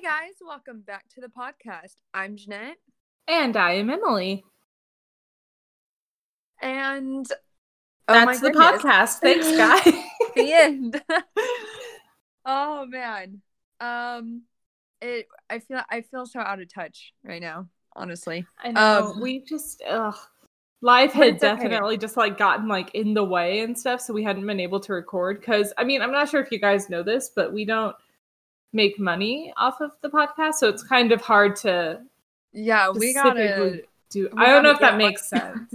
Hey guys, welcome back to the podcast. I'm Jeanette, And I am Emily. and oh That's the goodness, podcast. Thanks, guys. the end. oh man, um, it. I feel I feel so out of touch right now. Honestly, I know. Um, we just ugh. Life had it's okay. definitely just like gotten like in the way and stuff, so we hadn't been able to record. Because I mean, I'm not sure if you guys know this, but we don't make money off of the podcast, so it's kind of hard to yeah, we gotta. do. we I don't know if that makes sense.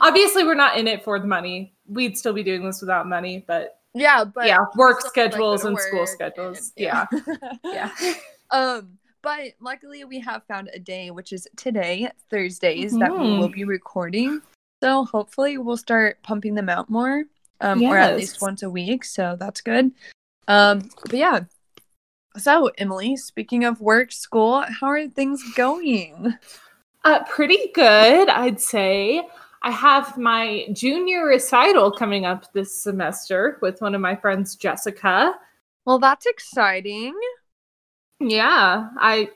Obviously, we're not in it for the money. We'd still be doing this without money, but Yeah, but yeah, work to, like, schedules and school schedules. and- yeah, yeah. yeah. Um, but luckily we have found a day, which is today, Thursdays, that we will be recording. So hopefully we'll start pumping them out more, um, or at least once a week. So that's good. Um, but yeah. So Emily, speaking of work, school, how are things going? Uh, pretty good, I'd say. I have my junior recital coming up this semester with one of my friends, Jessica. Well, that's exciting. Yeah, I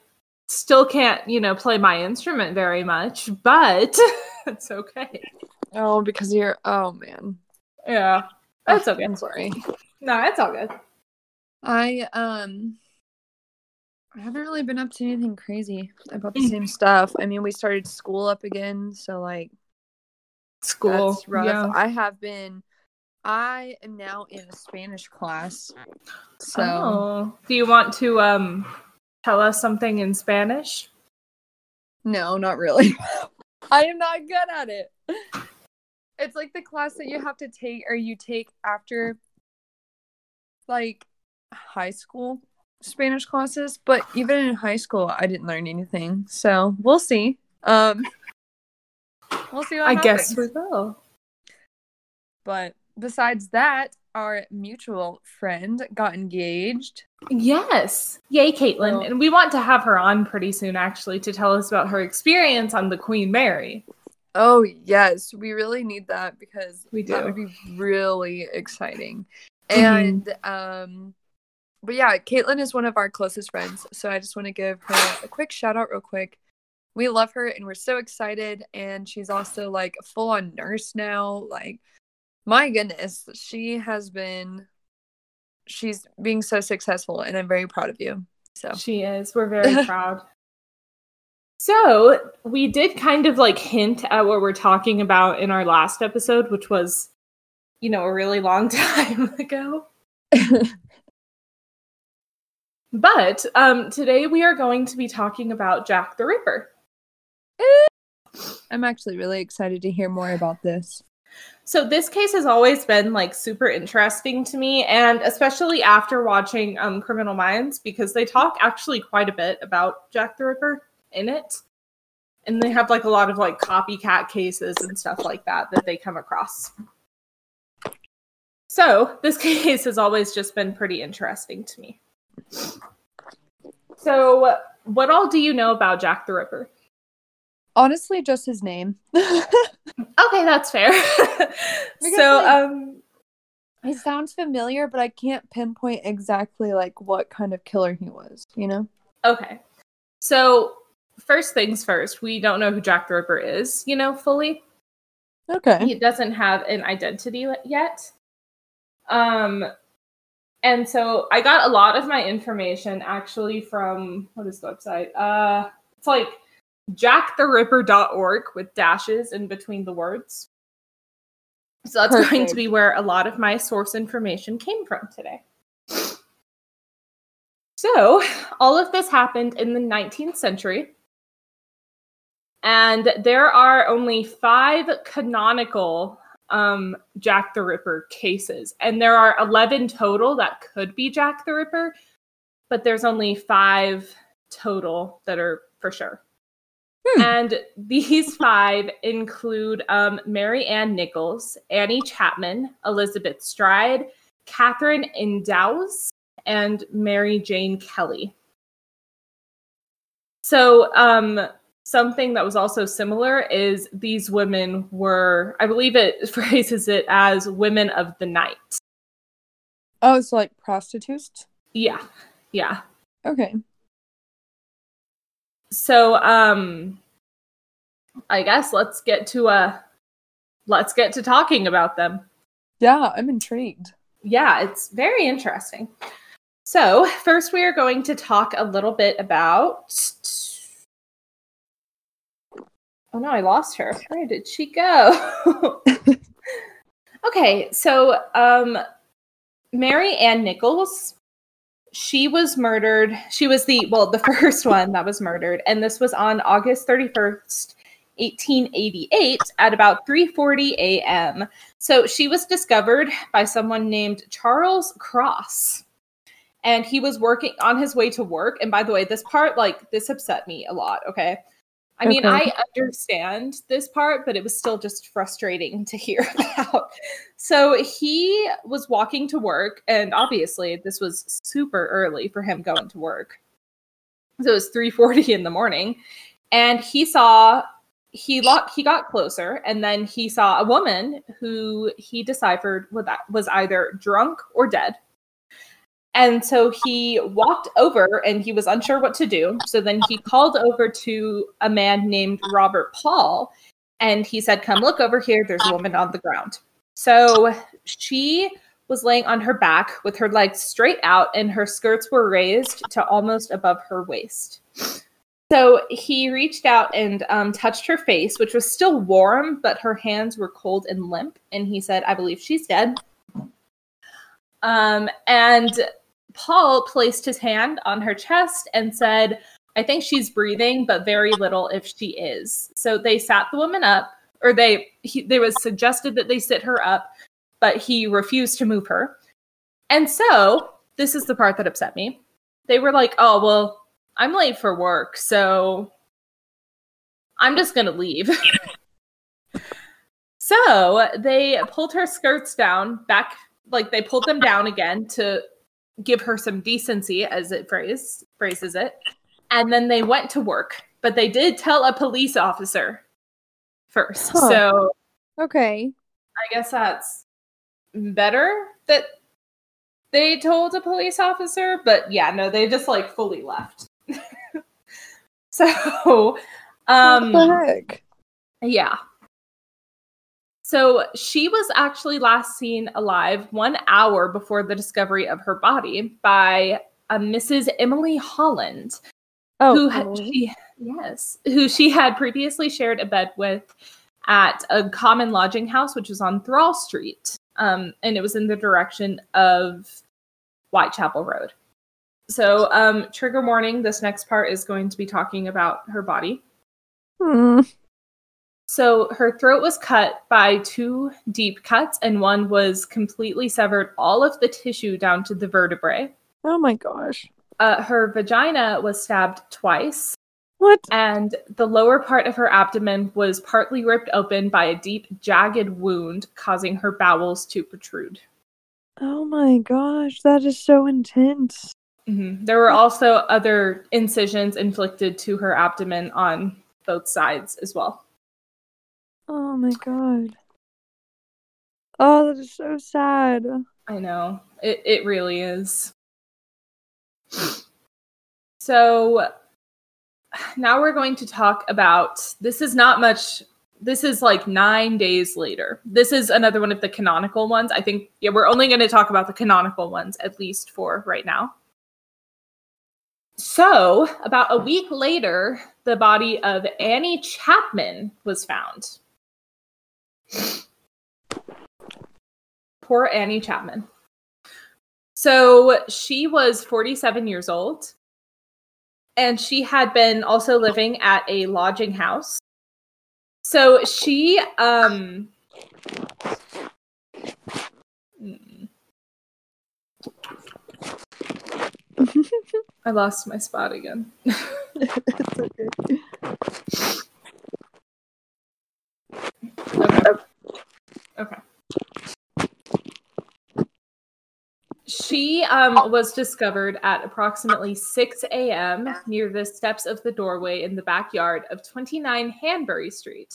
still can't, you know, play my instrument very much, but it's okay. Oh, because you're. Oh man, Yeah, that's okay. I'm sorry. No, it's all good. I um I haven't really been up to anything crazy about the Mm. same stuff. I mean, we started school up again, so like School. that's rough. Yeah. I have been I am now in a Spanish class. So Oh. Do you want to um tell us something in Spanish? no, not really. I am not good at it. It's like the class that you have to take or you take after like high school Spanish classes, but even in high school I didn't learn anything. So, we'll see. Um we'll see what I guess happens. we will. But besides that, our mutual friend got engaged. Yes. Yay, Caitlin. So- and we want to have her on pretty soon, actually, to tell us about her experience on the Queen Mary. Oh, yes, we really need that because We do. that would be really exciting. Mhm. And um but yeah, Caitlin is one of our closest friends, so I just want to give her a quick shout out real quick. We love her and we're so excited and she's also like a full on nurse now. Like my goodness, she has been she's being so successful and I'm very proud of you. So She is. We're very proud. So, we did kind of like hint at what we're talking about in our last episode, which was, you know, a really long time ago. But um, today we are going to be talking about Jack the Ripper. I'm actually really excited to hear more about this. So this case has always been like super interesting to me, and especially after watching um, Criminal Minds, because they talk actually quite a bit about Jack the Ripper in it, and they have like a lot of like copycat cases and stuff like that that they come across. So this case has always just been pretty interesting to me. So, what all do you know about Jack the Ripper? Honestly, just his name. Okay, that's fair. Because, so, like- um, He sounds familiar, but I can't pinpoint exactly like what kind of killer he was, you know? Okay. So, first things first, we don't know who Jack the Ripper is, you know, fully. Okay. He doesn't have an identity yet. Um and so I got a lot of my information actually from what is the website? Uh it's like jacktheripper.org with dashes in between the words. So that's going to be where a lot of my source information came from today. So, all of this happened in the 19th century. And there are only five canonical um, Jack the Ripper cases. And there are 11 total that could be Jack the Ripper, but there's only five total that are for sure. Hmm. And these five include um, Mary Ann Nichols, Annie Chapman, Elizabeth Stride, Catherine Eddowes, and Mary Jane Kelly. So, um, something that was also similar is these women were, I believe it phrases it as women of the night. Oh, it's like prostitutes? Yeah, yeah. Okay. so um I guess let's get to uh let's get to talking about them. Yeah, I'm intrigued. Yeah, it's very interesting. So, first we are going to talk a little bit about Oh no, I lost her. Where did she go? okay, so um Mary Ann Nichols she was murdered. She was the well, the first one that was murdered, and this was on August 31st, 1888 at about 3:40 a.m. So she was discovered by someone named Charles Cross. And he was working on his way to work. And by the way, this part like this upset me a lot, okay? I mean, Okay. I understand this part, but it was still just frustrating to hear about. So he was walking to work, and obviously this was super early for him going to work. So it was 3:40 in the morning, and he saw he locked he got closer, and then he saw a woman who he deciphered was was either drunk or dead. And so he walked over and he was unsure what to do. So then he called over to a man named Robert Paul and he said, Come look over here. There's a woman on the ground. So she was laying on her back with her legs straight out and her skirts were raised to almost above her waist. So he reached out and um, touched her face, which was still warm, but her hands were cold and limp. And he said, I believe she's dead. Um, and Paul placed his hand on her chest and said, I think she's breathing, but very little if she is. So they sat the woman up, or they he, they was suggested that they sit her up, but he refused to move her. And so this is the part that upset me. They were like, "Oh well, I'm late for work, so I'm just gonna leave." so they pulled her skirts down back, like they pulled them down again to give her some decency, as it phrase phrases it. And then they went to work, but they did tell a police officer first. Huh. So Okay. I guess that's better that they told a police officer, but yeah, no, they just like fully left. so, um, what the heck? yeah. So she was actually last seen alive one hour before the discovery of her body by a Mrs. Emily Holland, Oh, who had, she, yes, who she had previously shared a bed with at a common lodging house, which was on Thrawl Street, um, and it was in the direction of Whitechapel Road. So, um, trigger warning: this next part is going to be talking about her body. Hmm. So her throat was cut by two deep cuts, and one was completely severed all of the tissue down to the vertebrae. Oh my gosh. Uh, her vagina was stabbed twice, What? and the lower part of her abdomen was partly ripped open by a deep, jagged wound, causing her bowels to protrude. Oh my gosh. That is so intense. Mhm. There were also other incisions inflicted to her abdomen on both sides as well. Oh my god. Oh, that is so sad. I know. It it really is. So now we're going to talk about this is not much this is like 9 days later. This is another one of the canonical ones. I think yeah, we're only going to talk about the canonical ones at least for right now. So, about a week later, the body of Annie Chapman was found. Poor Annie Chapman. So she was 47 years old and she had been also living at a lodging house. So she um. I lost my spot again. it's. Okay. Okay. She um, was discovered at approximately 6 a.m. near the steps of the doorway in the backyard of 29 Hanbury Street.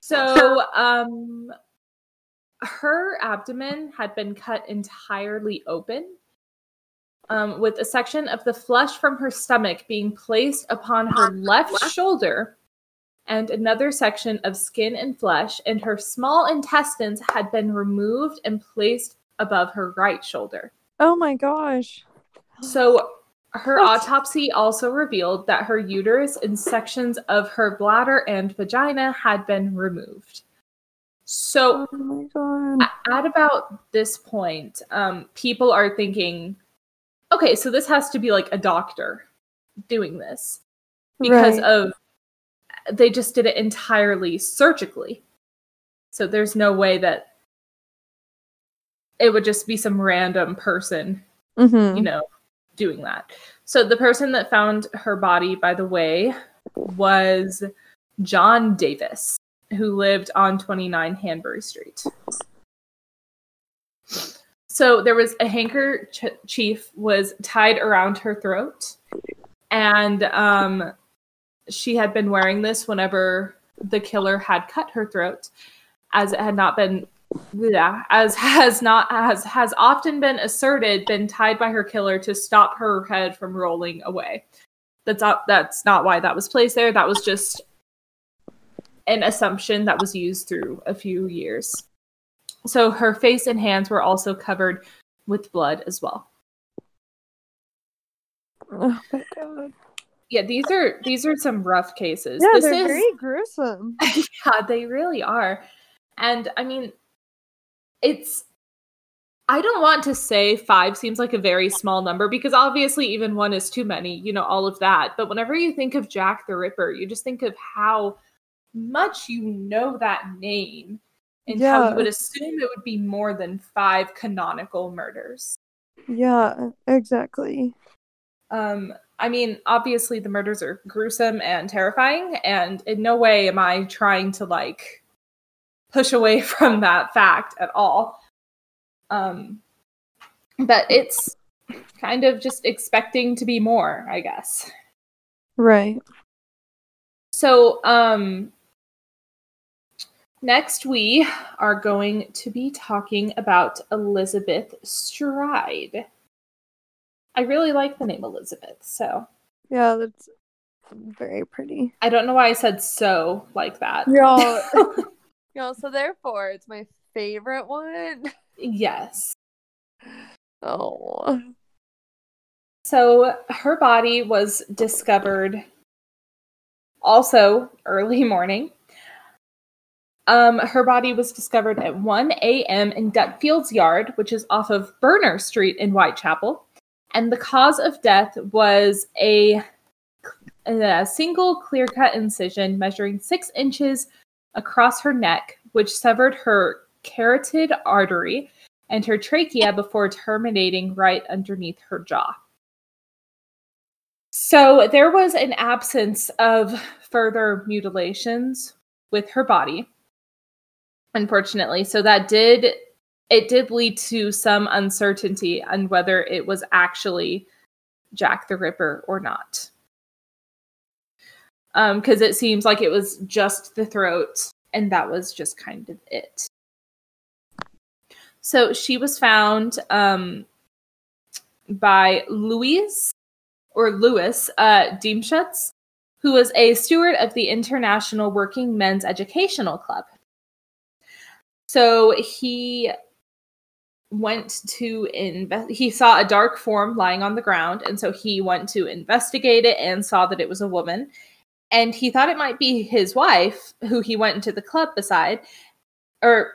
So, um, her abdomen had been cut entirely open, um, with a section of the flesh from her stomach being placed upon her left shoulder, and another section of skin and flesh and her small intestines had been removed and placed above her right shoulder. Oh my gosh. So her autopsy also revealed that her uterus and sections of her bladder and vagina had been removed. So Oh at about this point, um, people are thinking, okay, so this has to be like a doctor doing this because Right. of they just did it entirely surgically. So there's no way that it would just be some random person Mhm. you know, doing that. So the person that found her body, by the way, was John Davis, who lived on 29 Hanbury Street. So there was a handkerchief was tied around her throat, and um, she had been wearing this whenever the killer had cut her throat, as it had not been yeah, as has not as has often been asserted, been tied by her killer to stop her head from rolling away. That's not that's not why that was placed there. That was just an assumption that was used through a few years. So her face and hands were also covered with blood as well. Oh my god. Yeah, these are these are some rough cases. Yeah, this they're is very gruesome. yeah, they really are. And I mean, it's. I don't want to say five seems like a very small number because obviously even one is too many, you know, all of that. But whenever you think of Jack the Ripper, you just think of how much you know that name and how Yeah. you would assume it would be more than five canonical murders. Yeah, exactly. Um, I mean, obviously the murders are gruesome and terrifying, and in no way am I trying to like push away from that fact at all. Um, but it's kind of just expecting to be more, I guess. Right. So, um, next we are going to be talking about Elizabeth Stride. I really like the name Elizabeth, so Yeah, that's very pretty. I don't know why I said so like that. Yeah. yeah, so therefore it's my favorite one. yes. Oh. So her body was discovered also early morning. Um, her body was discovered at 1 a.m. in Dutfield's Yard, which is off of Berner Street in Whitechapel. And the cause of death was a, a single clear cut incision measuring six inches across her neck, which severed her carotid artery and her trachea before terminating right underneath her jaw. So there was an absence of further mutilations with her body, unfortunately. So that did it did lead to some uncertainty on whether it was actually Jack the Ripper or not. Um, because it seems like it was just the throat, and that was just kind of it. So she was found um by Louise or Louis uh, Diemschutz, who was a steward of the International Working Men's Educational Club. So he went to invest. He saw a dark form lying on the ground, and so he went to investigate it and saw that it was a woman. And he thought it might be his wife, who he went into the club beside. Or,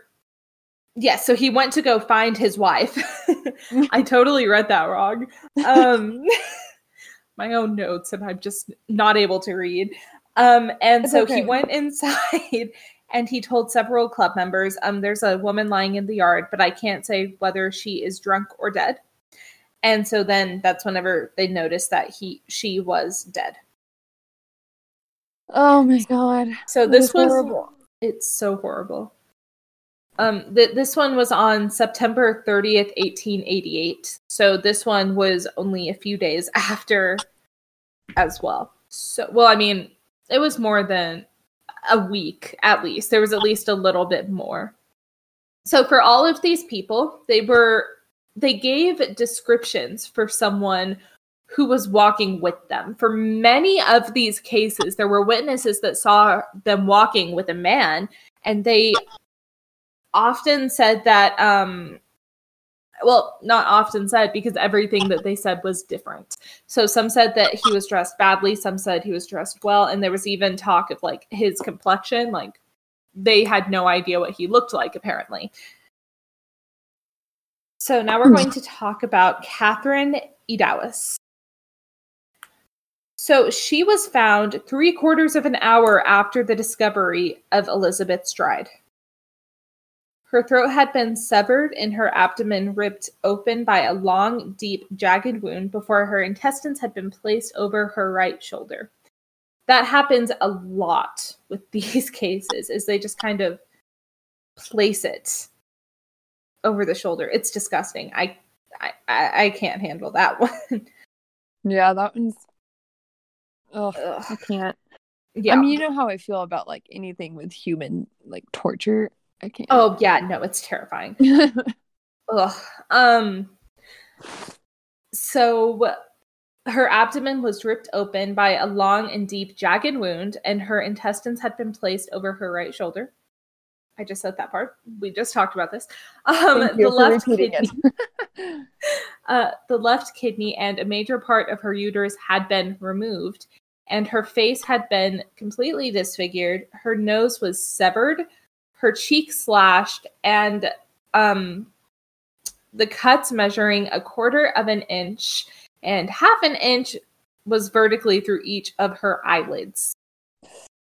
yes, so he went to go find his wife. I totally read that wrong. Um, my own notes, and I'm just not able to read. Um, and It's so okay. he went inside and he told several club members, um, there's a woman lying in the yard, but I can't say whether she is drunk or dead. And so then that's whenever they noticed that he she was dead. Oh my god. So this is was horrible. it's so horrible. Um, th- this one was on September 30th, 1888. So this one was only a few days after as well. So, well, I mean, it was more than a week at least. There was at least a little bit more. So for all of these people, they were they gave descriptions for someone who was walking with them. For many of these cases, there were witnesses that saw them walking with a man, and they often said that um well, not often said because everything that they said was different. So some said that he was dressed badly, some said he was dressed well, and there was even talk of like his complexion, like they had no idea what he looked like apparently. So now we're Hmm. going to talk about Catherine Eddowes. So she was found three quarters of an hour after the discovery of Elizabeth Stride. Her throat had been severed and her abdomen ripped open by a long, deep, jagged wound before her intestines had been placed over her right shoulder. That happens a lot with these cases, is they just kind of place it over the shoulder. It's disgusting. I, I I can't handle that one. Yeah, that one's. Ugh, Ugh. I can't. yeah. I mean, you know how I feel about like anything with human like torture. I can't. oh yeah, no, it's terrifying. Ugh. Um. So her abdomen was ripped open by a long and deep jagged wound, and her intestines had been placed over her right shoulder. I just said that part. We just talked about this. Um, the left kidney, uh, the left kidney and a major part of her uterus had been removed, and her face had been completely disfigured. Her nose was severed, her cheek slashed, and um, the cuts measuring a quarter of an inch and half an inch was vertically through each of her eyelids.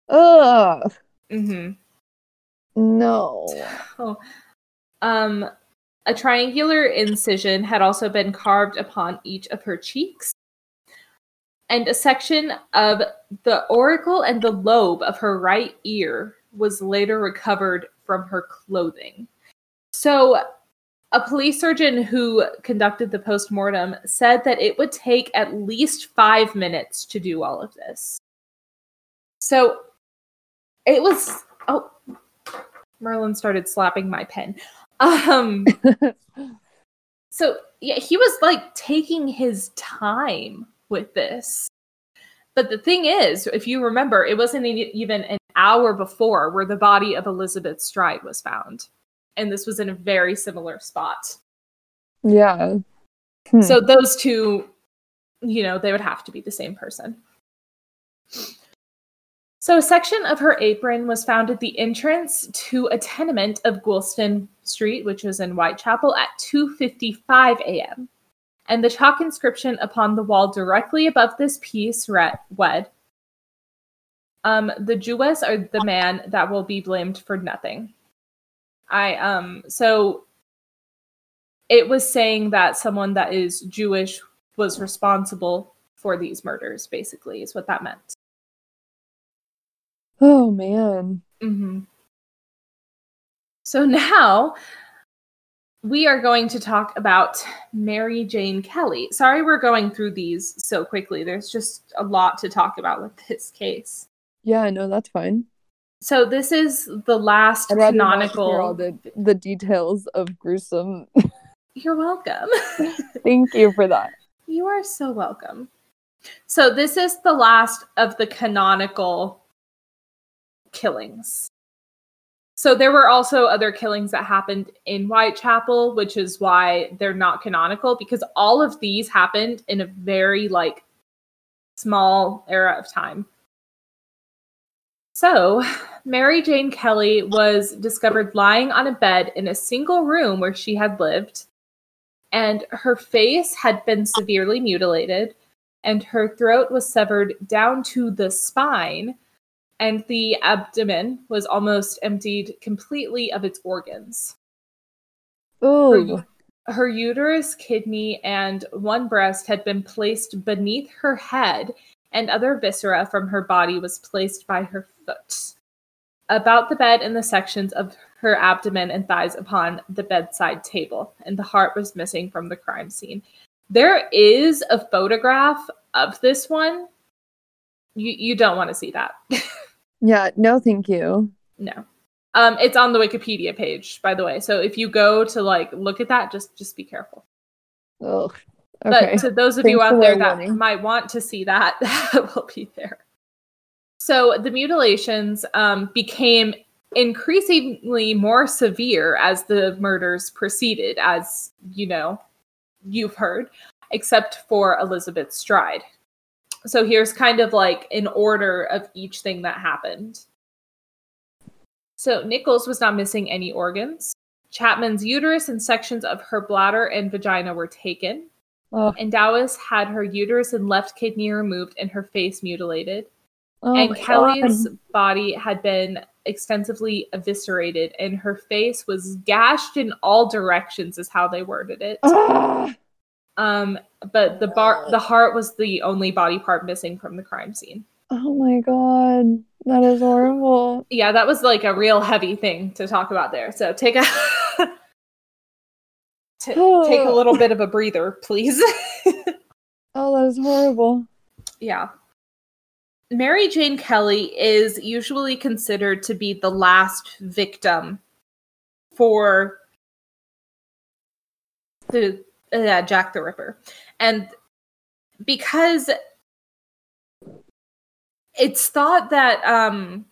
Ugh. hmm No. Oh. Um, a triangular incision had also been carved upon each of her cheeks. And a section of the auricle and the lobe of her right ear was later recovered from her clothing. So, a police surgeon who conducted the postmortem said that it would take at least five minutes to do all of this. So, it was. Oh, Merlin started slapping my pen. Um, so yeah, he was like taking his time with this. But the thing is, if you remember, it wasn't even an hour before where the body of Elizabeth Stride was found. And this was in a very similar spot. yeah. Hmm. So those two, you know, they would have to be the same person. So a section of her apron was found at the entrance to a tenement of Goulston Street, which was in Whitechapel, at 2:55 a.m. And the chalk inscription upon the wall directly above this piece read, "Wed." Um, the Jewess are the man that will be blamed for nothing. I um so it was saying that someone that is Jewish was responsible for these murders, basically, is what that meant. oh man. Mm-hmm. So now we are going to talk about Mary Jane Kelly. Sorry, we're going through these so quickly. There's just a lot to talk about with this case. Yeah, no, that's fine. So this is the last I'd not hear all canonical. the the details of gruesome. You're welcome. Thank you for that. You are so welcome. So this is the last of the canonical killings. So there were also other killings that happened in Whitechapel, which is why they're not canonical because all of these happened in a very like small era of time. So, Mary Jane Kelly was discovered lying on a bed in a single room where she had lived and her face had been severely mutilated, and her throat was severed down to the spine, and the abdomen was almost emptied completely of its organs. Ooh. Her uterus, kidney, and one breast had been placed beneath her head, and other viscera from her body was placed by her foot. About the bed and the sections of her abdomen and thighs upon the bedside table, and the heart was missing from the crime scene. There is a photograph of this one. You you don't want to see that. Yeah, no, thank you. no. Um, it's on the Wikipedia page, by the way. So if you go to like look at that, just just be careful. Ugh. But to those of Thanks you out there that warning. might want to see that, that will be there. So the mutilations um, became increasingly more severe as the murders proceeded, as you know, you've heard, except for Elizabeth Stride. So here's kind of like an order of each thing that happened. So Nichols was not missing any organs. Chapman's uterus and sections of her bladder and vagina were taken Oh, and Dowis had her uterus and left kidney removed and her face mutilated. oh and Kelly's God. body had been extensively eviscerated, and her face was gashed in all directions, is how they worded it. Ah! Um, but the bar, the heart was the only body part missing from the crime scene. Oh my god. That is horrible. Yeah, that was like a real heavy thing to talk about there. So take a t- take a little bit of a breather, please. Oh, that is horrible. Yeah. Mary Jane Kelly is usually considered to be the last victim for the uh, Jack the Ripper. And because it's thought that um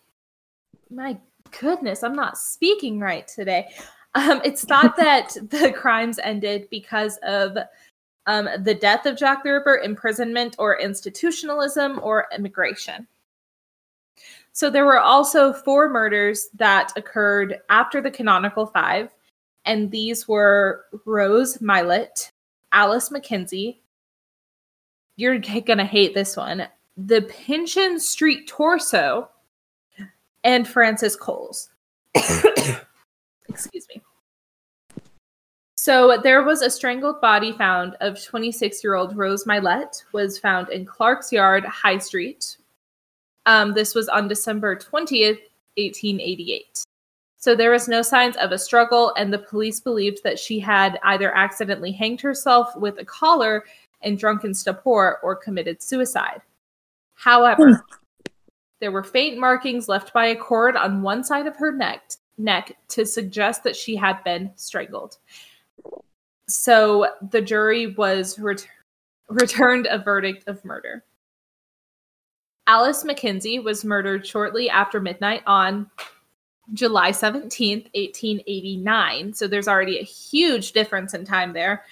my goodness, I'm not speaking right today. Um it's thought that the crimes ended because of um, the death of Jack the Ripper, imprisonment or institutionalism or immigration. So there were also four murders that occurred after the canonical five, and these were Rose Mylett, Alice McKenzie. You're gonna hate this one. The Pinchin Street Torso, and Frances Coles. Excuse me. So there was a strangled body found of 26-year-old Rose Mylett was found in Clarke's Yard, High Street. Um, this was on December 20th, 1888. So there was no signs of a struggle, and the police believed that she had either accidentally hanged herself with a collar and drunken stupor or committed suicide. However, hmm. there were faint markings left by a cord on one side of her neck, neck to suggest that she had been strangled. So the jury was ret- returned a verdict of murder. Alice McKenzie was murdered shortly after midnight on July 17th, 1889. So there's already a huge difference in time there.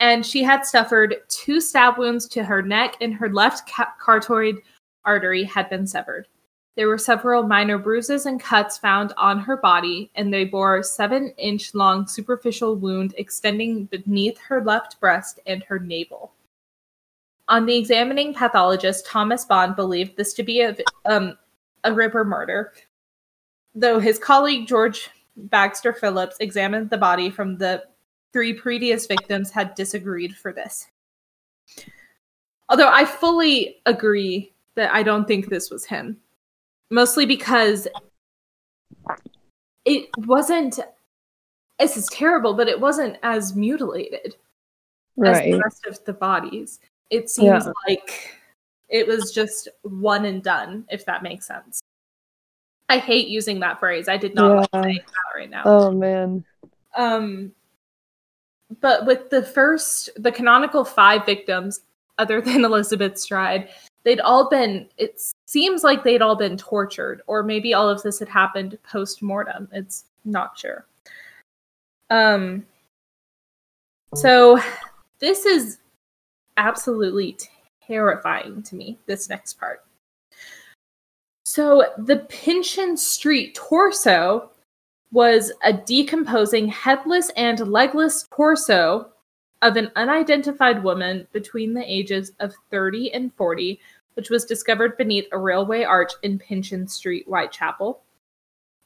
And she had suffered two stab wounds to her neck, and her left ca- carotid artery had been severed. There were several minor bruises and cuts found on her body, and they bore a seven inch long superficial wound extending beneath her left breast and her navel. On the examining pathologist, Thomas Bond believed this to be a, um, a Ripper murder, though his colleague George Bagster Phillips examined the body from the three previous victims had disagreed for this. Although I fully agree that I don't think this was him mostly because it wasn't this is terrible but it wasn't as mutilated as the rest of the bodies it seems Yeah. like it was just one and done if that makes sense i hate using that phrase. I did not Yeah. like saying that right now. Oh man. um but with the first the canonical five victims other than elizabeth stride they'd all been it seems like they'd all been tortured or maybe all of this had happened post-mortem. It's not sure. Um so this is absolutely terrifying to me this next part so the Pinchin Street torso was a decomposing headless and legless torso of an unidentified woman between the ages of 30 and 40, which was discovered beneath a railway arch in Pinchin Street, Whitechapel.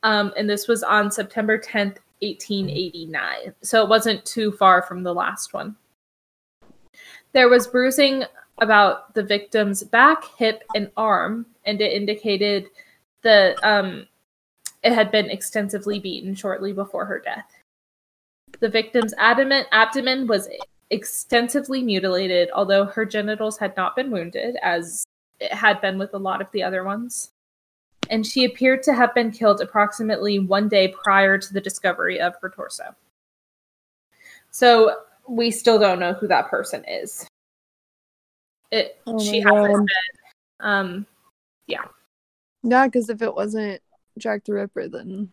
Um, and this was on September 10th, 1889. So it wasn't too far from the last one. There was bruising about the victim's back, hip, and arm, and it indicated that um, it had been extensively beaten shortly before her death. The victim's abdomen, abdomen was extensively mutilated, although her genitals had not been wounded, as it had been with a lot of the other ones. And she appeared to have been killed approximately one day prior to the discovery of her torso. So, we still don't know who that person is. It Oh she hasn't God. been um Yeah, Yeah, because if it wasn't Jack the Ripper, then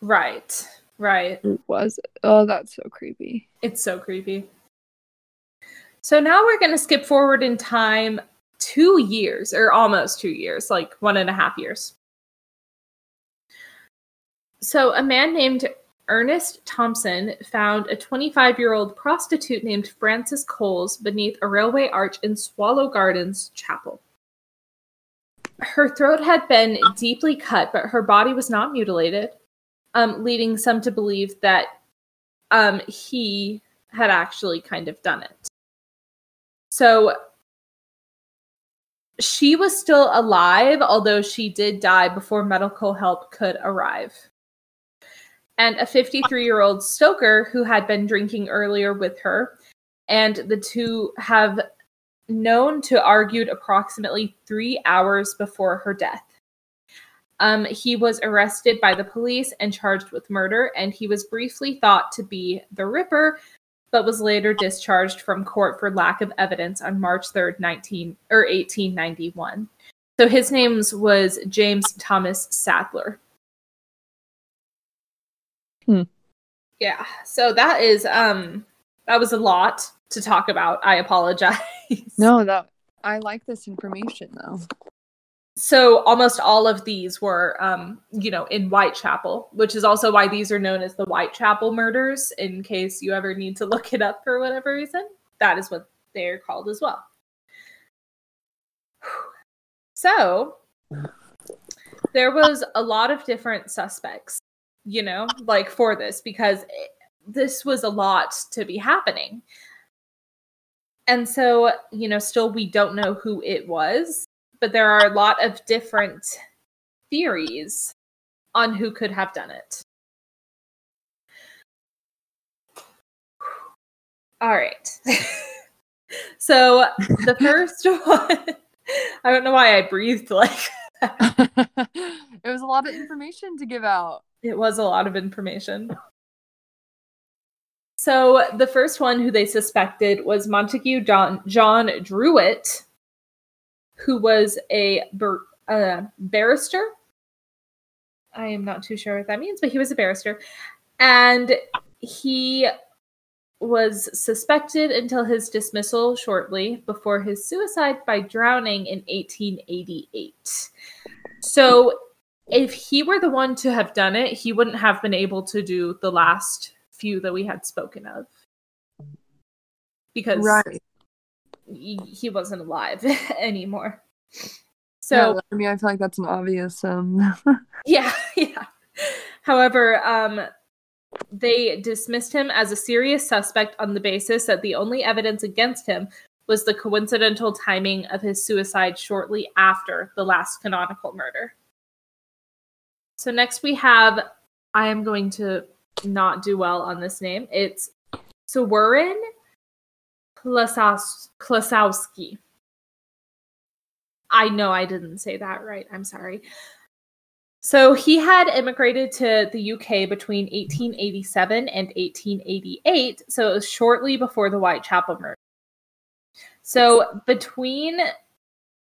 right. Right. who was? Oh, that's so creepy. It's so creepy. So now we're going to skip forward in time two years, or almost two years, like one and a half years. So a man named Ernest Thompson found a 25 year old prostitute named Frances Coles beneath a railway arch in Swallow Gardens Chapel. Her throat had been deeply cut, but her body was not mutilated, um, leading some to believe that um, he had actually kind of done it. So she was still alive, although she did die before medical help could arrive. And a 53 year old stoker who had been drinking earlier with her, and the two have known to argued approximately three hours before her death. Um, he was arrested by the police and charged with murder, and he was briefly thought to be the Ripper, but was later discharged from court for lack of evidence on March 3rd, 19 or 1891. So his name was James Thomas Sadler. Hmm. Yeah. So that is um that was a lot to talk about. I apologize. No, that I like this information though. So almost all of these were, um, you know, in Whitechapel, which is also why these are known as the Whitechapel murders. In case you ever need to look it up for whatever reason, that is what they're called as well. So there was a lot of different suspects, you know, like for this because it, this was a lot to be happening. And so, you know, still we don't know who it was but there are a lot of different theories on who could have done it. All right. so the first one, I don't know why I breathed like was a lot of information to give out. it was a lot of information. So the first one who they suspected was Montague John John Druitt, who was a uh, barrister. I am not too sure what that means, but he was a barrister. And he was suspected until his dismissal shortly before his suicide by drowning in 1888. So, if he were the one to have done it, he wouldn't have been able to do the last few that we had spoken of. Because he, he wasn't alive anymore. So yeah, I mean, I feel like that's an obvious um. yeah, yeah. However, um, they dismissed him as a serious suspect on the basis that the only evidence against him was the coincidental timing of his suicide shortly after the last canonical murder. So next we have I am going to not do well on this name. It's Sowerin Klasaus- Klasowski. I know I didn't say that right. I'm sorry. So he had immigrated to the UK between 1887 and 1888, so it was shortly before the Whitechapel murder. So between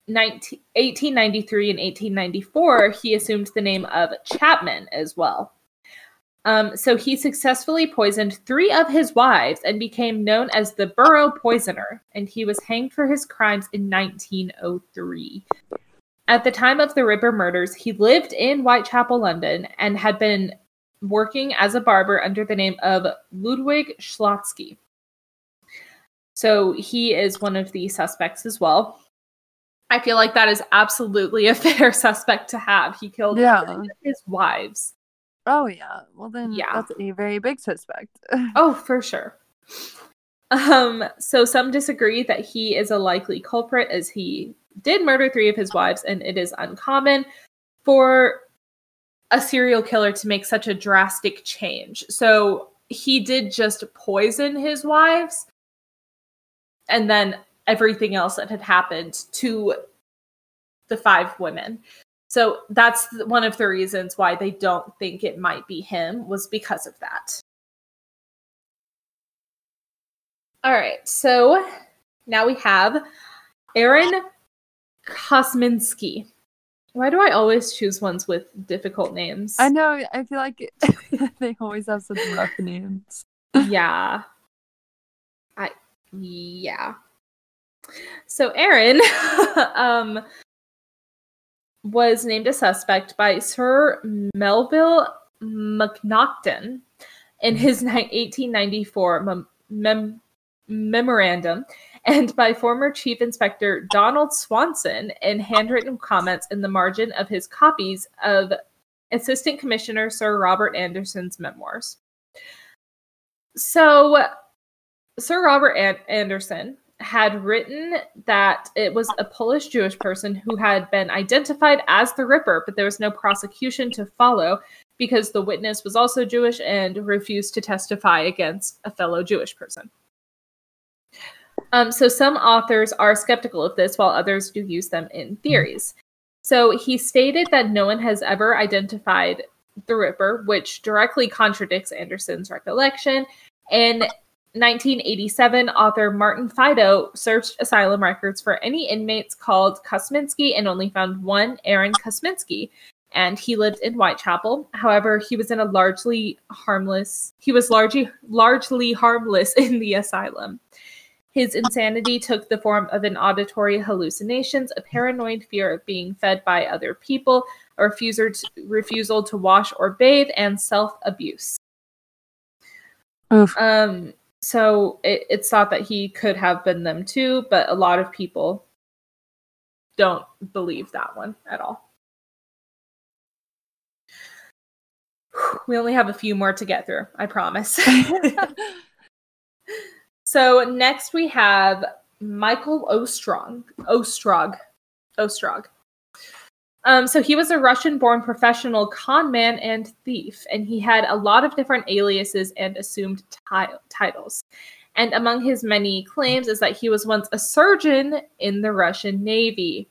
19, 1893 and 1894, he assumed the name of Chapman as well. Um, so he successfully poisoned three of his wives and became known as the Borough Poisoner, and he was hanged for his crimes in 1903. At the time of the Ripper murders, he lived in Whitechapel, London, and had been working as a barber under the name of Ludwig Schloski. So he is one of the suspects as well. I feel like that is absolutely a fair suspect to have. He killed Yeah. his wives. Oh yeah. Well then, Yeah. that's a very big suspect. Oh, for sure. Um, so some disagree that he is a likely culprit as he did murder three of his wives, and it is uncommon for a serial killer to make such a drastic change. So he did just poison his wives, and then everything else that had happened to the five women. So that's one of the reasons why they don't think it might be him was because of that. All right. So now we have Aaron Kosminski. Why do I always choose ones with difficult names? I know. I feel like they always have such rough names. yeah. I yeah. So Aaron um was named a suspect by Sir Melville Macnaghten in his 1894 mem- mem- memorandum and by former Chief Inspector Donald Swanson in handwritten comments in the margin of his copies of Assistant Commissioner Sir Robert Anderson's memoirs. So, Sir Robert An- Anderson had written that it was a Polish Jewish person who had been identified as the Ripper, but there was no prosecution to follow because the witness was also Jewish and refused to testify against a fellow Jewish person. Um, so some authors are skeptical of this, while others do use them in theories. So he stated that no one has ever identified the Ripper, which directly contradicts Anderson's recollection. In 1987, author Martin Fido searched asylum records for any inmates called Kosminski and only found one, Aaron Kosminski, and he lived in Whitechapel. However, he was in a largely harmless. He was largely largely harmless in the asylum. His insanity took the form of an auditory hallucinations, a paranoid fear of being fed by other people, a refusal to, refusal to wash or bathe, and self abuse. Um, so it, it's thought that he could have been them too, but a lot of people don't believe that one at all. We only have a few more to get through, I promise. so next we have Michael Ostrog. Ostrog. Ostrog. Um, so he was a Russian-born professional con man and thief, and he had a lot of different aliases and assumed ti- titles. And among his many claims is that he was once a surgeon in the Russian Navy.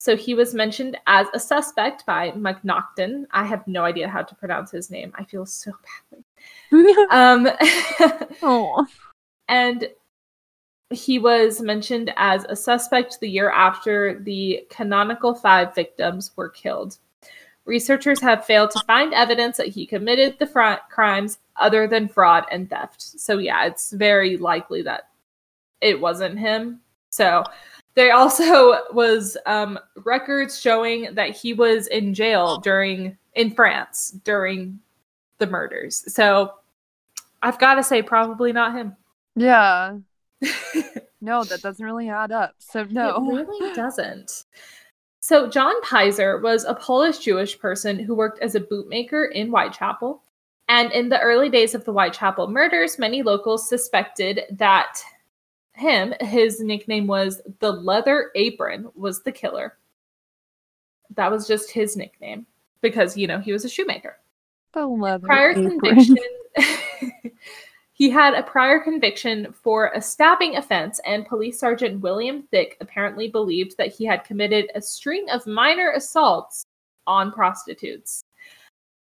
So he was mentioned as a suspect by Macnaghten. I have no idea how to pronounce his name. I feel so badly. um. And he was mentioned as a suspect the year after the canonical five victims were killed. Researchers have failed to find evidence that he committed the crimes other than fraud and theft. So, yeah, it's very likely that it wasn't him. So, there also was um, records showing that he was in jail during in France during the murders. So, I've got to say, probably not him. Yeah. no, that doesn't really add up. So no. It really doesn't. So John Pizer was a Polish Jewish person who worked as a bootmaker in Whitechapel. And in the early days of the Whitechapel murders, many locals suspected that him, his nickname was the Leather Apron, was the killer. That was just his nickname because, you know, he was a shoemaker. The leather Prior apron. conviction. He had a prior conviction for a stabbing offense, and Police Sergeant William Thick apparently believed that he had committed a string of minor assaults on prostitutes.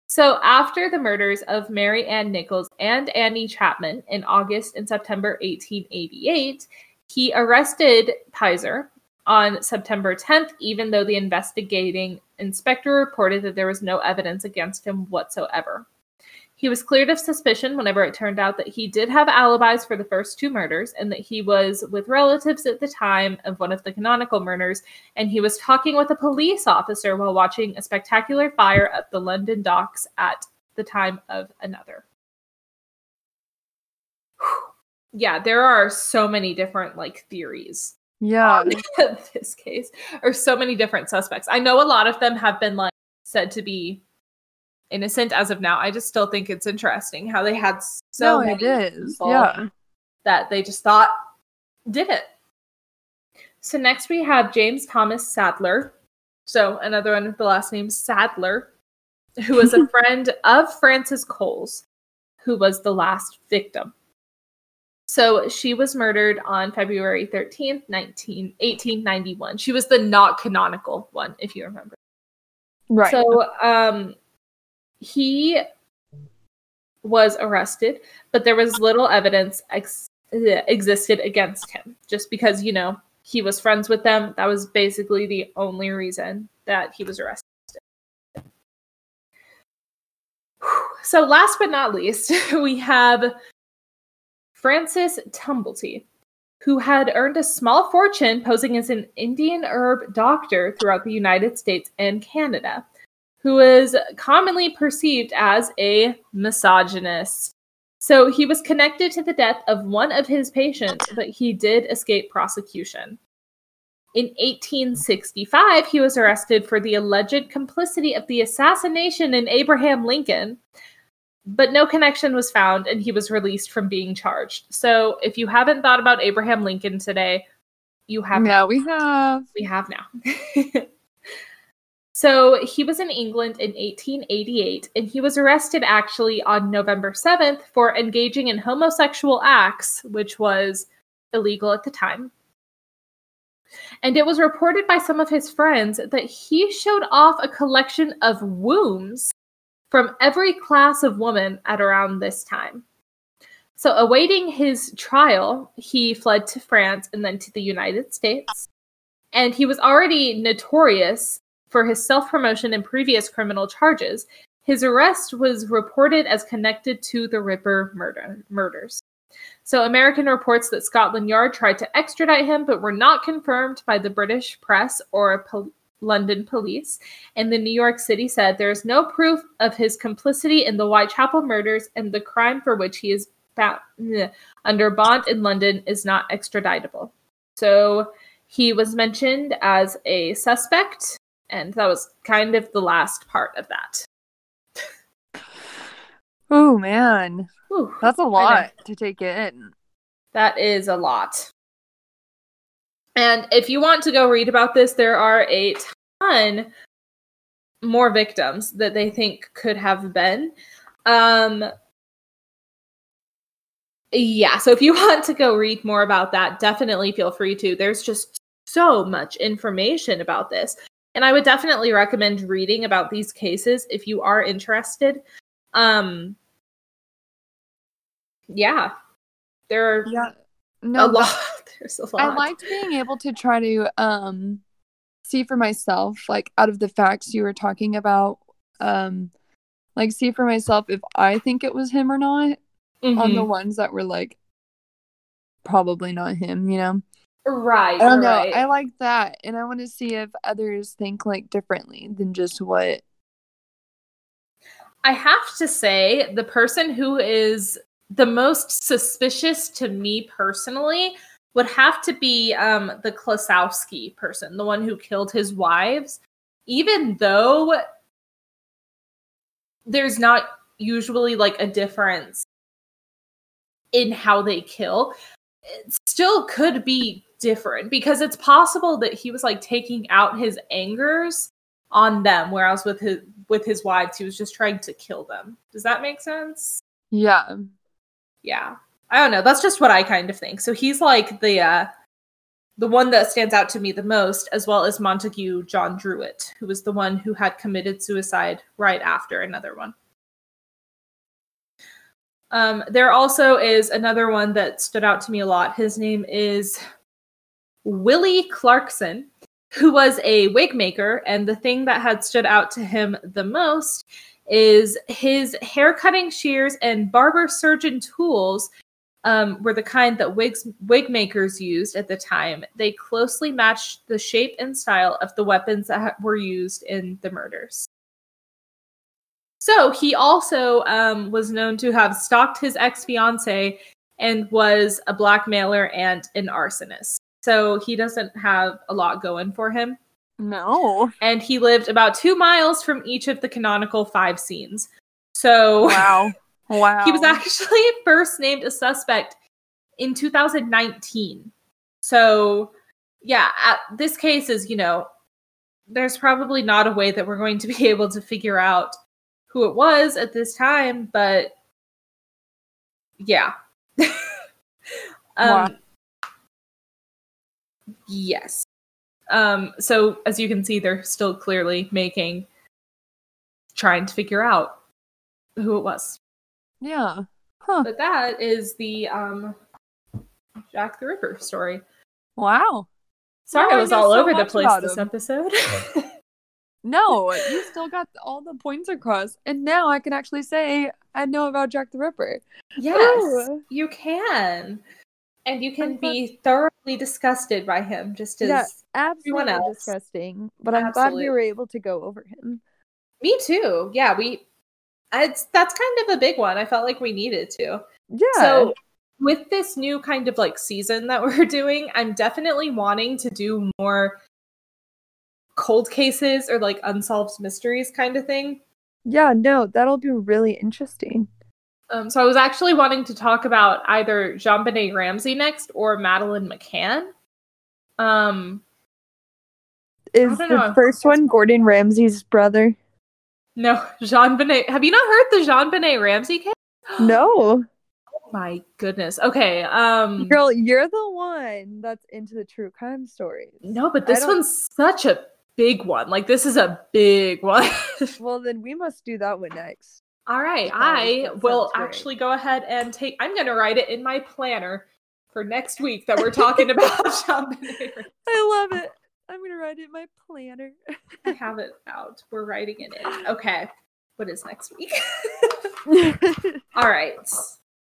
So, after the murders of Mary Ann Nichols and Annie Chapman in August and September 1888, he arrested Pizer on September 10th, even though the investigating inspector reported that there was no evidence against him whatsoever. He was cleared of suspicion whenever it turned out that he did have alibis for the first two murders and that he was with relatives at the time of one of the canonical murders, and he was talking with a police officer while watching a spectacular fire at the London docks at the time of another. Yeah, there are so many different like theories Yeah. this case, or so many different suspects. I know a lot of them have been like said to be innocent as of now. I just still think it's interesting how they had so no, many it is. people Yeah. that they just thought did it. So next we have James Thomas Sadler. So another one with the last name Sadler, who was a friend of Frances Coles, who was the last victim. So she was murdered on February 13th, 19, 1891. She was the not canonical one, if you remember. Right. So um he was arrested, but there was little evidence ex- existed against him just because, you know, he was friends with them. That was basically the only reason that he was arrested. So, last but not least, we have Francis Tumblety, who had earned a small fortune posing as an Indian herb doctor throughout the United States and Canada, who is commonly perceived as a misogynist. So he was connected to the death of one of his patients, but he did escape prosecution. In 1865, he was arrested for the alleged complicity of the assassination in Abraham Lincoln, but no connection was found and he was released from being charged. So if you haven't thought about Abraham Lincoln today, you have Yeah, we have. we have now. so he was in England in 1888 and he was arrested actually on November 7th for engaging in homosexual acts, which was illegal at the time. And it was reported by some of his friends that he showed off a collection of wombs from every class of woman at around this time. So, awaiting his trial, he fled to France and then to the United States. And he was already notorious for his self promotion and previous criminal charges. His arrest was reported as connected to the Ripper murder, murders. So, American reports that Scotland Yard tried to extradite him, but were not confirmed by the British press or pol- London police. And the New York City said there is no proof of his complicity in the Whitechapel murders, and the crime for which he is found under bond in London is not extraditable. So, he was mentioned as a suspect, and that was kind of the last part of that. Oh man, Whew. that's a lot to take in. That is a lot. And if you want to go read about this, there are a ton more victims that they think could have been. Um yeah, so if you want to go read more about that, definitely feel free to. There's just so much information about this. And I would definitely recommend reading about these cases if you are interested. Um yeah. There are Yeah, a lot. There's a lot. I liked being able to try to um see for myself, like out of the facts you were talking about, um, like see for myself if I think it was him or not. On the Mhm. ones that were like probably not him, you know. Right. I don't know. right. I like that, and I want to see if others think like differently than just what. I have to say, the person who is the most suspicious to me personally would have to be um, the Klosowski person, the one who killed his wives. Even though there's not usually like a difference in how they kill, it still could be different because it's possible that he was like taking out his angers on them whereas with his with his wives he was just trying to kill them. Does that make sense? Yeah, yeah. I don't know. That's just what i kind of think. So he's like the uh the one that stands out to me the most as well as montague john druitt who was the one who had committed suicide right after another one. Um there also is another one that stood out to me a lot. His name is willie clarkson who was a wig maker and the thing that had stood out to him the most is his hair cutting shears and barber surgeon tools um, were the kind that wigs wig makers used at the time. They closely matched the shape and style of the weapons that ha- were used in the murders. So he also um, was known to have stalked his ex fiancee and was a blackmailer and an arsonist. So he doesn't have a lot going for him no. and he lived about two miles from each of the canonical five scenes. So Wow. Wow. he was actually first named a suspect in 2019. So yeah, this case is, you know, there's probably not a way that we're going to be able to figure out who it was at this time, but yeah. um, Wow. Yes. Um, so as you can see, they're still clearly making, trying to figure out who it was. Yeah. Huh. But that is the um, Jack the Ripper story. Wow. Sorry, I was all so over the place this him. episode. No, you still got all the points across, and now I can actually say I know about Jack the Ripper. yes, Ooh. you can. And you can I'm be thoroughly disgusted by him, just as Yeah, absolutely else. disgusting. But I'm glad we were able to go over him. me too. Yeah, we. It's that's kind of a big one. I felt like we needed to. Yeah. So with this new kind of like season that we're doing, I'm definitely wanting to do more cold cases or like unsolved mysteries kind of thing. yeah, no, that'll be really interesting. Um, so I was actually wanting to talk about either JonBenét Ramsey next or Madeleine McCann. Um, Is the know. first one Gordon Ramsay's brother? no, JonBenét. Have you not heard the JonBenét Ramsey case? No. Oh my goodness. Okay. Um, Girl, you're the one that's into the true crime stories. no, but this one's such a big one. Like this is a big one. Well, then we must do that one next. All right, I will great. actually go ahead and take. I'm going to write it in my planner for next week that we're talking about I love it. I'm gonna write it in my planner. I have it out. We're writing it in. Okay, what is next week? all right,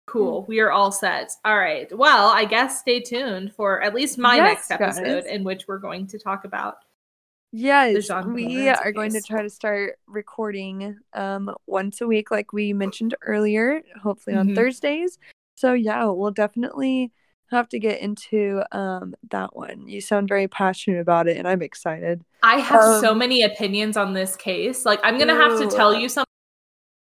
cool. Hmm. We are all set. All right. Well, I guess stay tuned for at least my Yes, next episode, guys. in which we're going to talk about. Yes, we are going to try to start recording um once a week, like we mentioned earlier. Hopefully on Mhm. Thursdays. So yeah, we'll definitely have to get into um that one. You sound very passionate about it, and I'm excited. I have so Um, many opinions on this case. Like, I'm going to have to tell you something.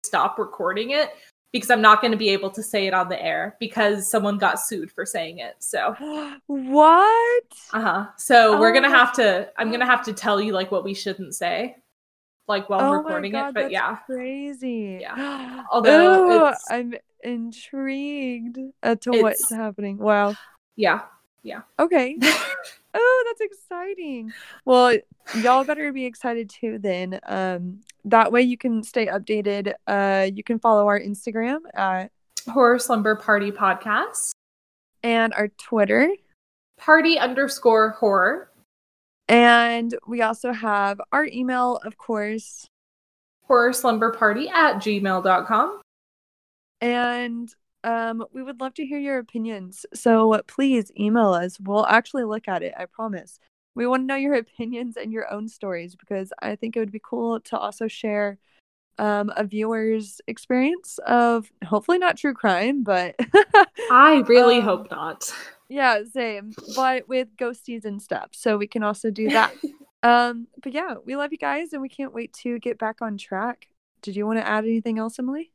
Stop recording it because I'm not going to be able to say it on the air because someone got sued for saying it. So, what? uh huh. So we're Oh gonna have to. I'm gonna have to tell you like what we shouldn't say, like while oh recording my god, it. But that's yeah, crazy. Yeah. Although Ooh, it's- I'm intrigued as to what's happening. Wow. Yeah. Yeah. Okay. Oh, that's exciting. Well, y'all better be excited too then. Um that way you can stay updated. Uh you can follow our Instagram at Horror Slumber Party Podcast. and our Twitter. Party underscore horror. And we also have our email, of course. Horror Slumber Party at gmail.com. And um we would love to hear your opinions. So please email us. We'll actually look at it, I promise. We want to know your opinions and your own stories because I think it would be cool to also share um a viewer's experience of hopefully not true crime, but I really Um, hope not. yeah, same. But with ghosties and stuff. So we can also do that. um but yeah, we love you guys and we can't wait to get back on track. Did you want to add anything else, Emily?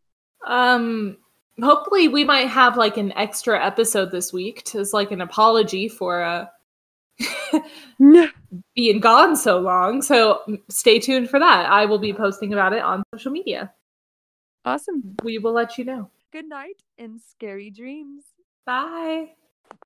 Um, hopefully we might have like an extra episode this week to, as like an apology for uh being gone so long. So mm, stay tuned for that. I will be posting about it on social media. awesome. We will let you know. Good night and scary dreams. Bye.